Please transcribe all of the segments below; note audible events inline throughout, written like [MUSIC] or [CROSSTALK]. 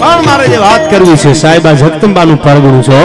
પણ મારે જે વાત કરવી છે, સાહેબ જગદંબાનું પરગણું છો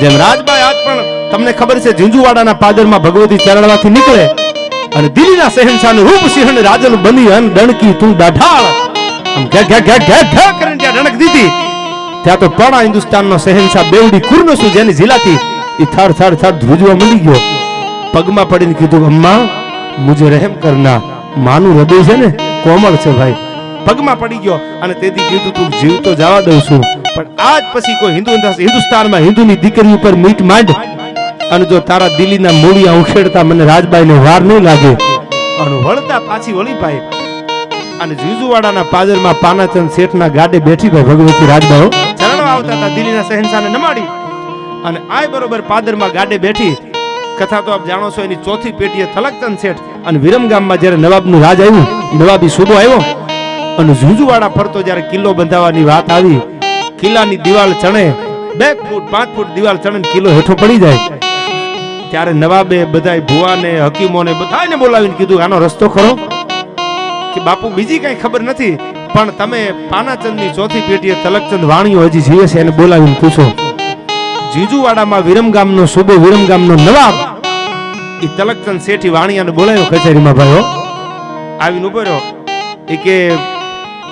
જેમ રાજભાઈ આજ પણ તમને ખબર છે ઝીંઝુવાડાના પાદરમાં ભગવતી ચરણવાથી નીકળે અને દિલ્હીના શહેનશાહનું રૂપ સિંહણ રાજન બની અન ડણકી તું દાઢાળ. કરીને ત્યાં ડણક દીધી. ત્યાં તો પણા હિન્દુસ્તાનનો શહેનશાહ બેવડી શું જેની જિલ્લાથી એ થર થર થર ધ્રુજવા મંડી ગયો. પગમાં પડીને કીધું, અમ્મા, મુજે રહેમ કરના. માનું હૃદય છે ને, કોમળ છે ભાઈ. પગમાં પડી ગયો અને તેથી કીધું, તું જીવતો જવા દઉં છું, પણ આજ પછી કોઈ હિન્દુ હિન્દુસ્તાનમાં હિન્દુની દીકરી ઉપર મીટ માંડ. અને જો તારા દિલ્હીના મૂળિયા ઉખેડતા મને રાજબાઈને વાર નહીં લાગે. અને વળતા પાછી વળી ભાઈ અને જીજુવાડાના પાદરમાં પાનાચંદ શેઠના ગાડે બેઠી ભાઈ ભગવતી રાજબાઓ ચરણવા આવતા હતા દિલ્હીના શહેનશાહને નમાડી. અને આય બરોબર પાદરમાં ગાડે બેઠી. કથા તો આપ જાણો છો, એની ચોથી પેટીએ થલકચંદ શેઠ અને વિરમગામમાં જ્યારે નવાબનું રાજ આવ્યું, નવાબી સુબો આવ્યો. અને ઝુંઝુવાડા ફરતો જ્યારે કિલ્લો બંધાવવાની વાત આવી, કિલ્લાની દિવાલ ચણે, બે ફૂટ, પાંચ ફૂટ દિવાલ ચણે કિલ્લો હેઠો પડી જાય. ત્યારે નવાબે બધાય ભુવાને, હકીમોને બધાને બોલાવીને કીધું, આનો રસ્તો ખરો. કે બાપુ, બીજી કઈ ખબર નથી, પણ તમે પાનાચંદની ચોથી પેટીએ તલકચંદ વાણીઓ હજી જીવે છે, એને બોલાવીને પૂછો. જીજુવાડામાં વિરમગામનો સુબો વિરમગામનો નવાબ. એ તલકચંદ શેઠી વાણિયાને બોલાયો, કચેરીમાં ભાઈઓ. આવીને ઊભો રહ્યો. એ કે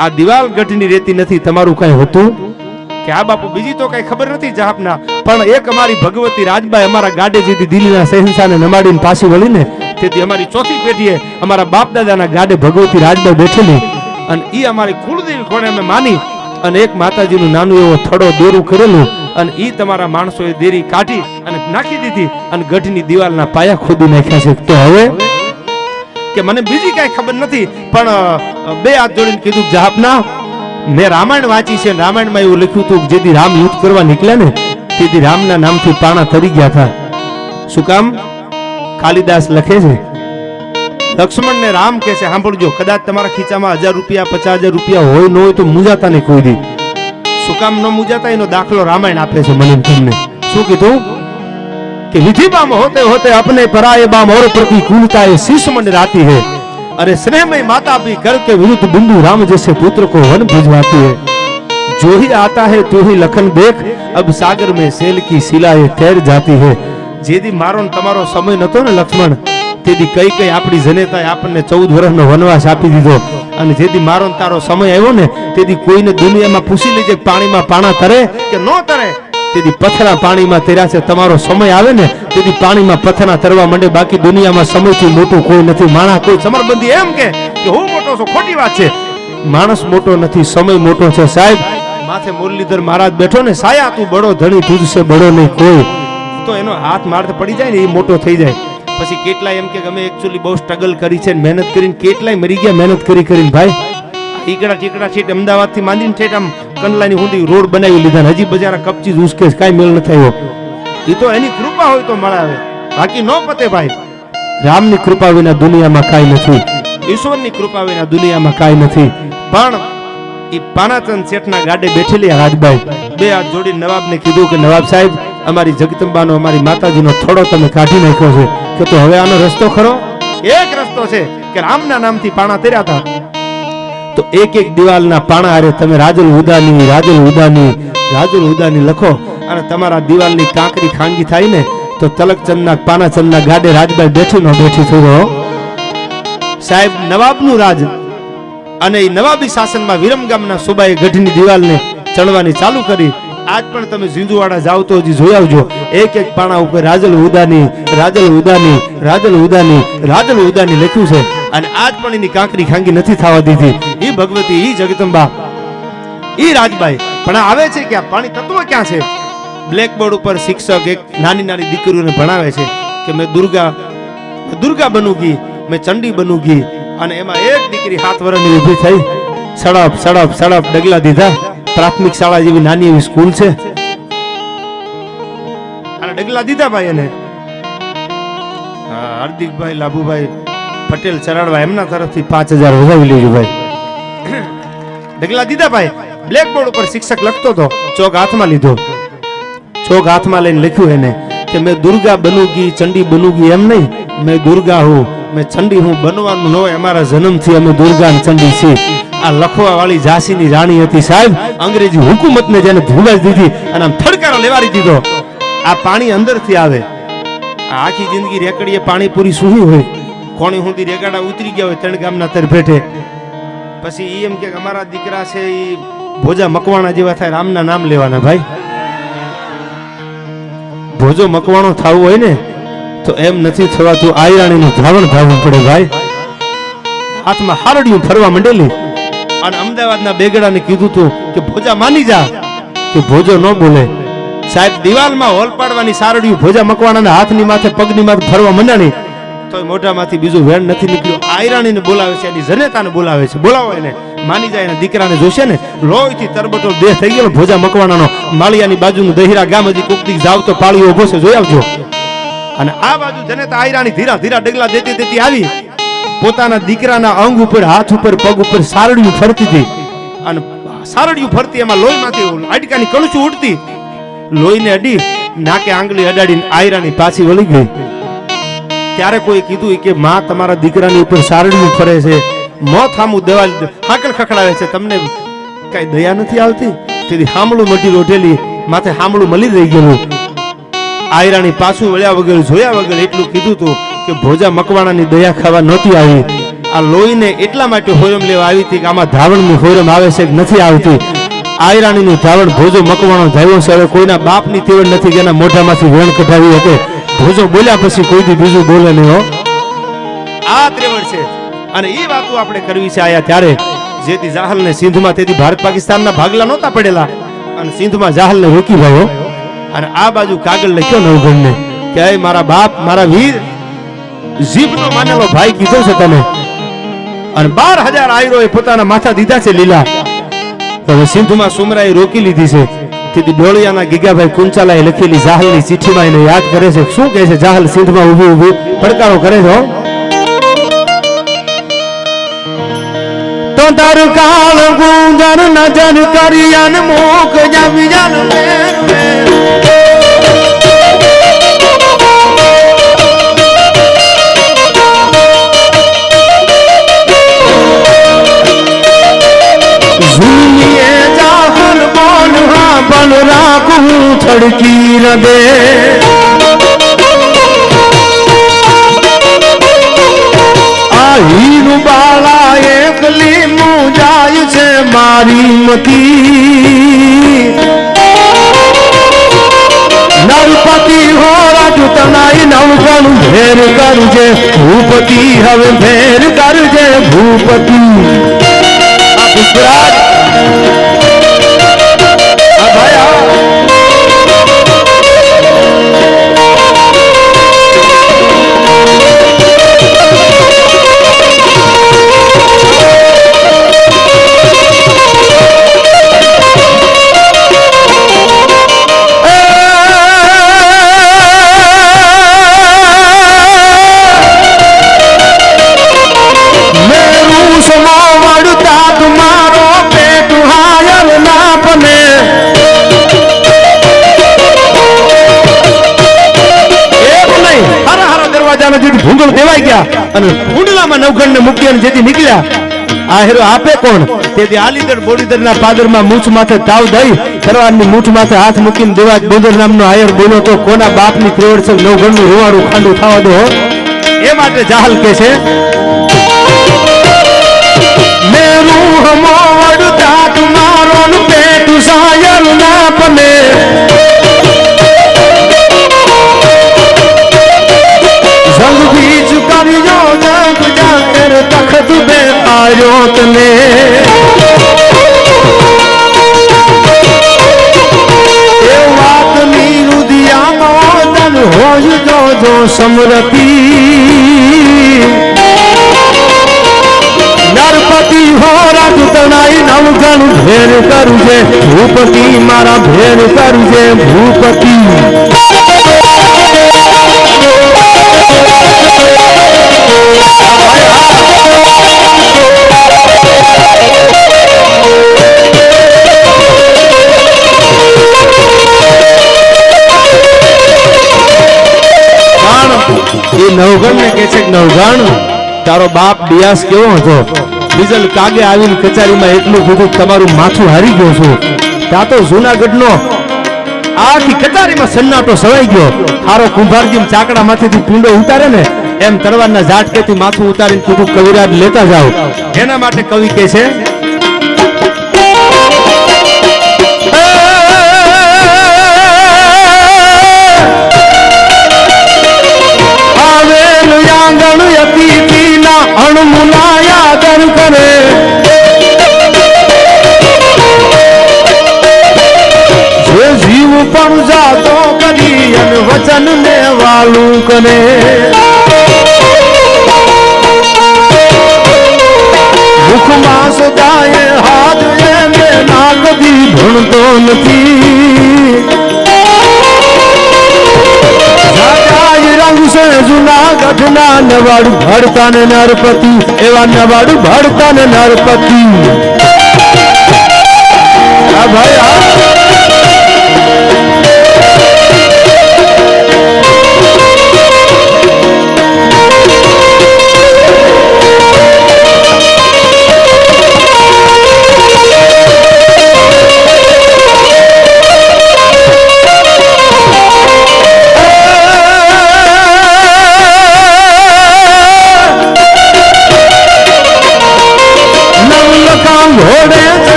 આ દિવાલ ગઢની રેતી નથી, તમારું કઈ હતું? કે આ બાપુ, બીજી તો કઈ ખબર નથી જાપના પણ એક અમારી ભગવતી રાજબાઈ અમારા ગાડે જીતી દિલ્હીના શહેનશાહને નમાડીને પાછી વળીને, તેથી અમારી ચોથી પેઢીએ અમારા બાપ દાદાના ગાડે ભગવતી રાજબાઈ બેઠેલી. અને એ અમારી કુળદેવી કોણે અમે માની, અને એક માતાજીનું નાનું એવો થડો દોરું કરેલું, અને ઈ તમારા માણસોએ દેરી કાઢી અને નાખી દીધી, અને ગઢની દિવાલના પાયા ખોદી નાખ્યા છે. તો હવે? કે મને બીજી કઈ ખબર નથી, પણ બે હાથ જોડીને કીધું જહાબના મેં રામાયણ વાંચી છે રામાયણમાં એવું લખ્યું હતું જેથી રામ યુદ્ધ કરવા નીકળ્યા ને, તેથી રામના નામથી પાણા તરી ગયા હતા. શું કામ? કાલિદાસ લખે છે? લક્ષ્મણ ને રામ કે છે, સાંભળજો, કદાચ તમારા ખીચામાં હજાર રૂપિયા, પચાસ હજાર રૂપિયા હોય, ન હોય તો મુંજાતા નહીં કોઈ દી. શું કામ ન મુંજાતા એનો દાખલો રામાયણ આપે છે મને તમને શું કીધું? कि विधि बाम होते होते अपने पराये बाम और प्रतिकूलता ये शीश मन राती है अरे स्नेह में माता भी कर के विरुद्ध बिंदु राम जैसे पुत्र को वन भिजवाती है जो ही आता है तो ही लखन देख अब सागर में सेल की शिला ये तैर जाती है જેદી મારો ને તમારો સમય નતો ને લક્ષ્મણ તેથી કઈ કઈ આપણી જનેતાએ આપણને ચૌદ વર્ષનો વનવાસ આપી દીધો અને જેથી મારો ને તારો સમય આવ્યો ને તેથી કોઈને દુનિયામાં પૂછી લેજે કે પાણીમાં પાણા તરે કે ન તરે તેથી પથરા પાણીમાં તર્યા છે. તમારો સમય આવે ને, તેથી પાણીમાં પથરા તરવા માંડે. બાકી દુનિયામાં સમયથી મોટું કોઈ નથી. માણસ કોઈ સમરબંધી એમ કે હું મોટો છું, ખોટી વાત છે. માણસ મોટો નથી, સમય મોટો છે. સાહેબ, માથે મુરલીધર મહારાજ બેઠો ને, સાયા તું બડો ધણી તુજ છે બડો નહીં કોઈ. તો એનો હાથ મારતે પડી જાય ને, એ મોટો થઈ જાય. પછી કેટલાય એમ કે અમે એકચ્યુઅલી બહુ સ્ટ્રગલ કરી છે મહેનત કરીને કેટલાય મરી ગયા, મહેનત કરી કરીને, ભાઈ. ટીકડા ટીકડા છેટ અમદાવાદથી માંડીને છેટ આમ કંડલાની સુધી રોડ બનાવી લીધા હજી બજારા કપચી ઉસકે કાંઈ મેળ ન થયો એ તો એની કૃપા હોય તો મળાવે બાકી નો પતે ભાઈ. રામની કૃપા વિના દુનિયામાં કાંઈ નથી. ઈશ્વરની કૃપા વિના દુનિયામાં કાંઈ નથી. પણ એ પાનાચંદ શેઠના ગાડે બેઠેલી આ બે હાથ જોડી નવાબને કીધું કે નવાબ સાહેબ અમારી જગદંબાનો અમારી માતાજીનો થોડો તમે કાઢી નાખ્યો છે. કે તો હવે આનો રસ્તો ખરો? એક રસ્તો છે કે રામના નામથી પાણા તર્યા હતા. તો એક એક દિવાલના પાણા અરે તમે રાજલ ઉદાની રાજલ ઉદાની રાજલ ઉદાની લખો. અને તમારા દિવાલની કાંકરી ખાંગી થાય ને, તો તલકચંદના પાનાચંદના ગાડે રાજભાઈ બેઠી નો બેઠી થઈ રહ્યો સાહેબ, નવાબનું રાજ અને એ નવાબી શાસનમાં વિરમગામના સુબાએ ગઢની દિવાલને ચણવાની ચાલુ કરી. આજ પણ તમે ઝીંઝુવાડા જાઓ તો હજી જોઈ આવજો. એક એક પાણા ઉપર રાજલ ઉદાની રાજલ ઉદાની રાજલ ઉદાની રાજલ ઉદાની લખ્યું છે. અને આજ પણ એની કાંકરી ખાંગી નથી થવા દીધી. એ ભગવતી, ઈ જગદંબા, ઈ રાજબાઈ. પણ આવે છે કે આ પાણી તત્વ ક્યાં છે? બ્લેકબોર્ડ ઉપર શિક્ષક એક નાની નાની દીકરીઓને ભણાવે છે કે મેં દુર્ગા દુર્ગા બનુ ગઈ મેં ચંડી બનુગી અને એમાં એક દીકરી હાથ વરણની ઊભી થઈ. સડપ સડપ સડપ ડગલા દીધા. પ્રાથમિક શાળા જેવી નાની એવી સ્કૂલ છે. અને ડગલા દીધા ભાઈ એને. હાર્દિકભાઈ, લાભુભાઈ પટેલ ચરાડવા એમના તરફથી પાંચ હજાર વધાવી લેજો ભાઈ. [COUGHS] ઢગલા દીધા ભાઈ. બ્લેકબોર્ડ ઉપર શિક્ષક લખતો હતો ચોક હાથમાં લીધો. ચોક હાથમાં લઈને લખ્યું એને કે મેં દુર્ગા બનુગી ચંડી બનુગી એમ નહીં મેં દુર્ગા હું મેં ચંડી હું બનવાનું ન હોય અમારા જન્મથી અમે દુર્ગા ચંડી છીએ. આ લખવા વાળી ઝાંસીની રાણી હતી સાહેબ અંગ્રેજી હુકુમતને જેને ધુલાઈ દીધી અને આમ થડકારો લેવારી દીધો. આ પાણી અંદરથી આવે. આ આખી જિંદગી રેકડીએ પાણીપુરી સુહી હોય. કોણી સુધી રેગાડા ઉતરી ગયા હોય, ત્રણ ગામના તર ભેટે. પછી એમ કે અમારા દીકરા છે એ ભોજા મકવાણા જેવા થાય, રામના નામ લેવાના ભાઈ. ભોજો મકવાણો થવું હોય ને, તો એમ નથી થવાતું, આયરાણીનું ધાવણ ધાવવું પડે ભાઈ. હાથમાં હારડિયું ફરવા માંડેલી. અને અમદાવાદના બેગડાને કીધું તું કે ભોજા માની જા, કે ભોજો ન બોલે. સાહેબ, દિવાલમાં હોલ પાડવાની સારડિયું ભોજા મકવાણાના હાથની માથે, પગની માથે ફરવા મંડાણી. તોય મોઢામાંથી બીજું વેણ નથી નીકળ્યું. આયરાણીને બોલાવે છે એની જનેતાને બોલાવે છે. બોલાવો એને. માની જાય દીકરાને જોશે ને, લોહીથી તરબટો દેહ થઈ ગયો ભોજા મકવાણાનો. માળિયાની બાજુનું દહીરા ગામ હજી કુકતી જાવ પાળીઓ ઊભો છે, જોઈ આવજો. અને આ બાજુ જનેતા આયરાણી ધીરા ધીરા ડગલા દેતી દેતી આવી. પોતાના દીકરાના અંગ ઉપર, હાથ ઉપર, પગ ઉપર સારડિયું ફરતી હતી. અને સારડિયું ફરતી, એમાં લોહીમાંથી હાડકાની કણચું ઉડતી. લોહીને અડી, નાકે આંગળી અડાડીને આયરાની પાછી વળી ગઈ. ત્યારે કોઈ કીધું કે માં તમારા દીકરાની ઉપર સારડિયું ફરે છે. મોત હામું દેવા હાકલ ખખડાવે છે. તમને કઈ દયા નથી આવતી? તેથી હામળું મટી રોટેલી માથે હામળું મળી રહી ગયેલું. આયરાણી પાછું વળ્યા વગર, જોયા વગર એટલું કીધું તું કે ભોજા મકવાણાની દયા ખાવા નહોતી આવી. આ લોહીને એટલા માટે હોયમ લેવા આવી હતી કે આમાં ધાવણની હોયમ આવે છે કે નથી આવતી. આયરાણીનું ધાવણ ભોજો મકવાણો ધાવ્યો છે. હવે કોઈના બાપની તેવડ નથી જેના મોઢામાંથી વેણ કઢાવી હતી ભોજો બોલ્યા પછી કોઈ દી બીજું બોલે નહીં, હો. આ ત્રેવડ છે. અને એ વાતો આપણે કરવી છે આયા ત્યારે. જેથી જાહલને સિંધમાં, તેથી ભારત પાકિસ્તાનના ભાગલા નહોતા પડેલા. અને સિંધમાં જાહલને રોકી ગયો અને આ બાજુ કાગળ લખ્યો નવગણને કે મારા બાપ, મારા વીર, જીભનો માનેલો ભાઈ કીધો છે તને. અને બાર હજાર આયરોએ પોતાના માથા દીધા છે લીલા. તો સિંધમાં સુમરાએ રોકી લીધી છે. તેથી ડોળિયાના ગીગાભાઈ કુંચાલાએ લખેલી જાહલની ચિઠ્ઠીમાં એને યાદ કરે છે. શું કહે છે? જાહલ સિંધમાં ઊભી ઊભી પડકારો કરે છે. તો તારું કાળ ગુંજર નજર કરિયન મોક જાવી જાન મેર. બલ રાખું છડકી રદે આ હીરુ બાળા એકલી મુજાય છે મારી મતી નરપતિ હો રાજુ તનાઈ નવગણ ભેર કરજે ભૂપતિ હવે અને ભૂંડલામાં નવગણને મૂકી અને જેથી નીકળ્યા, આ હેરો આપે કોણ? તેથી આલીદર બોડીદરના પાદરમાં મૂછ માથે તાવ દઈ, તરવારની મૂછ માથે હાથ મૂકીને દેવાજ બોદર નામનો આયર બોલો તો, કોના બાપની ત્રેવડ છે? નવગણનું રોવાડું ખાંડું થવા દો એ માટે જાહલ કે છે, મેરું હમોડ વડતા તુમારો પેટ સાયલ ના પને આયો તને એ વાતની રુદિયાનો તન હોય જો જો સમરતી નરપતિ હો રાજ તણાઈ નવગણ ભેર કરજે ભૂપતિ મારા ભેર કરજે ભૂપતિ નવગણ ને કે છે કે નવગણ તારો બાપ બિયાસ કેવો હતો? ડીઝલ કાગે આવીને કચારીમાં એટલું કીધું તમારું માથું હારી ગયો છું ત્યાં તો જુનાગઢનો આખી કચારીમાં સન્નાટો સવાઈ ગયો. હારો કુંભારજી ચાકડા માંથી પીંડો ઉતારે ને, એમ તરવારના ઝાટકેથી માથું ઉતારીને કીધું, કવિરાજ, લેતા જાઓ. એના માટે કવિ કે છે પણ જાતો કરી અને વચન ને વાલું કરે મુખમાં સદાય હાથ એને ના કદી ભણતો નથી. જુનાગઢના નવાડું ભરતા ને નરપતિ, એવા નવાડું ભરતા ને નરપતિ.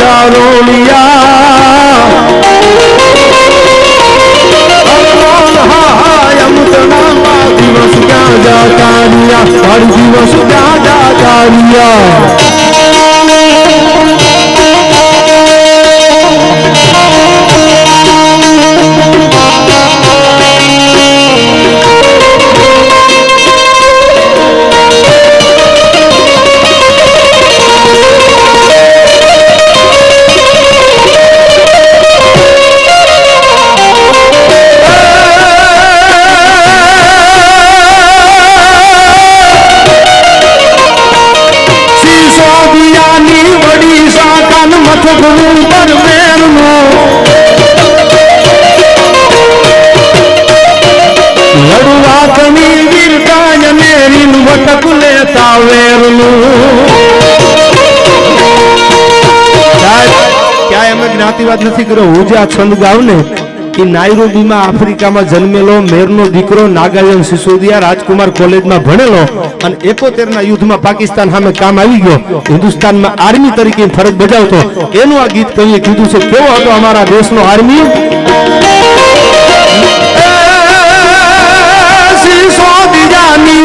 darul યાદ નથી કર્યો. હું જે આ છંદ ગાઉં ને, એ નાયરોબીમાં આફ્રિકામાં જન્મેલો, મેરનો દીકરો નાગાયન સિસોદિયા રાજકુમાર કોલેજમાં ભણેલો અને એકોતેરના યુદ્ધમાં પાકિસ્તાન સામે કામ આવી ગયો. હિન્દુસ્તાનમાં આર્મી તરીકે ફરજ બજાવતો. એનું આ ગીત કહીએ, કીધું છે, કેવો હતો અમારા દેશનો આર્મી? સિસોદિયાની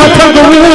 મથક ઉપર